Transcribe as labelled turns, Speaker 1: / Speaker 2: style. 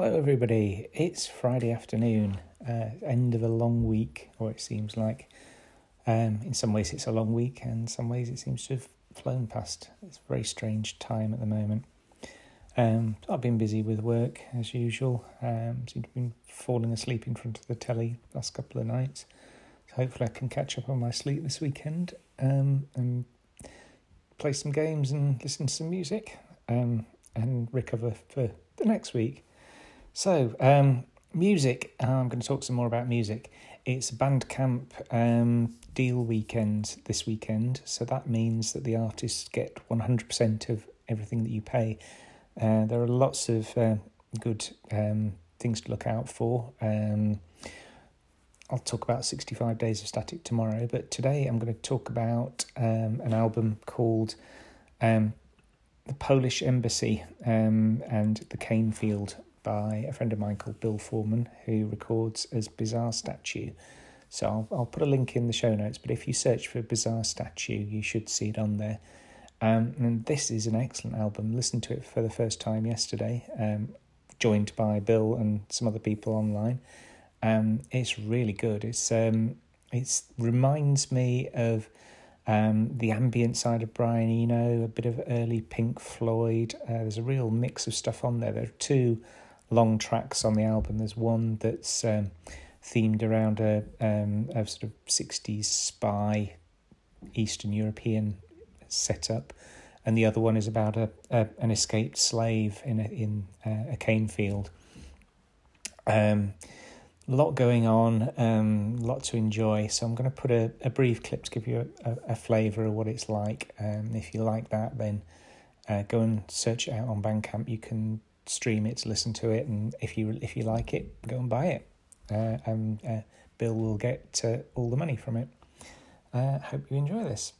Speaker 1: everybody. It's Friday afternoon, uh, end of a long week, or it seems like. Um, in some ways, it's a long week, and in some ways, it seems to have flown past. It's a very strange time at the moment. Um, I've been busy with work as usual. Um, seem to have been falling asleep in front of the telly last couple of nights. So hopefully, I can catch up on my sleep this weekend um, and play some games and listen to some music um, and recover for the next week. So, um, music. I'm going to talk some more about music. It's Bandcamp um, deal weekend this weekend, so that means that the artists get 100% of everything that you pay. Uh, there are lots of uh, good um, things to look out for. Um, I'll talk about 65 Days of Static tomorrow, but today I'm going to talk about um, an album called um, The Polish Embassy and the Cane Field by a friend of mine called Bill Foreman, who records as Bizarre Statue. So I'll, I'll put a link in the show notes, but if you search for Bizarre Statue, you should see it on there. Um, and this is an excellent album. Listened to it for the first time yesterday, um, joined by Bill and some other people online. Um, it's really good. It's um, it's reminds me of um, the ambient side of Brian Eno, a bit of early Pink Floyd. Uh, there's a real mix of stuff on there. There are two long tracks on the album. There's one that's um, themed around a, um, a sort of 60s spy Eastern European setup, and the other one is about a, a an escaped slave in a, in a, a cane field. Um, a lot going on, um, a lot to enjoy. So I'm going to put a, a brief clip to give you a, a, a flavour of what it's like. Um, if you like that, then uh, go and search it out on Bandcamp. You can stream it listen to it, and if you if you like it, go and buy it. Uh, and uh, Bill will get uh, all the money from it. Uh, hope you enjoy this.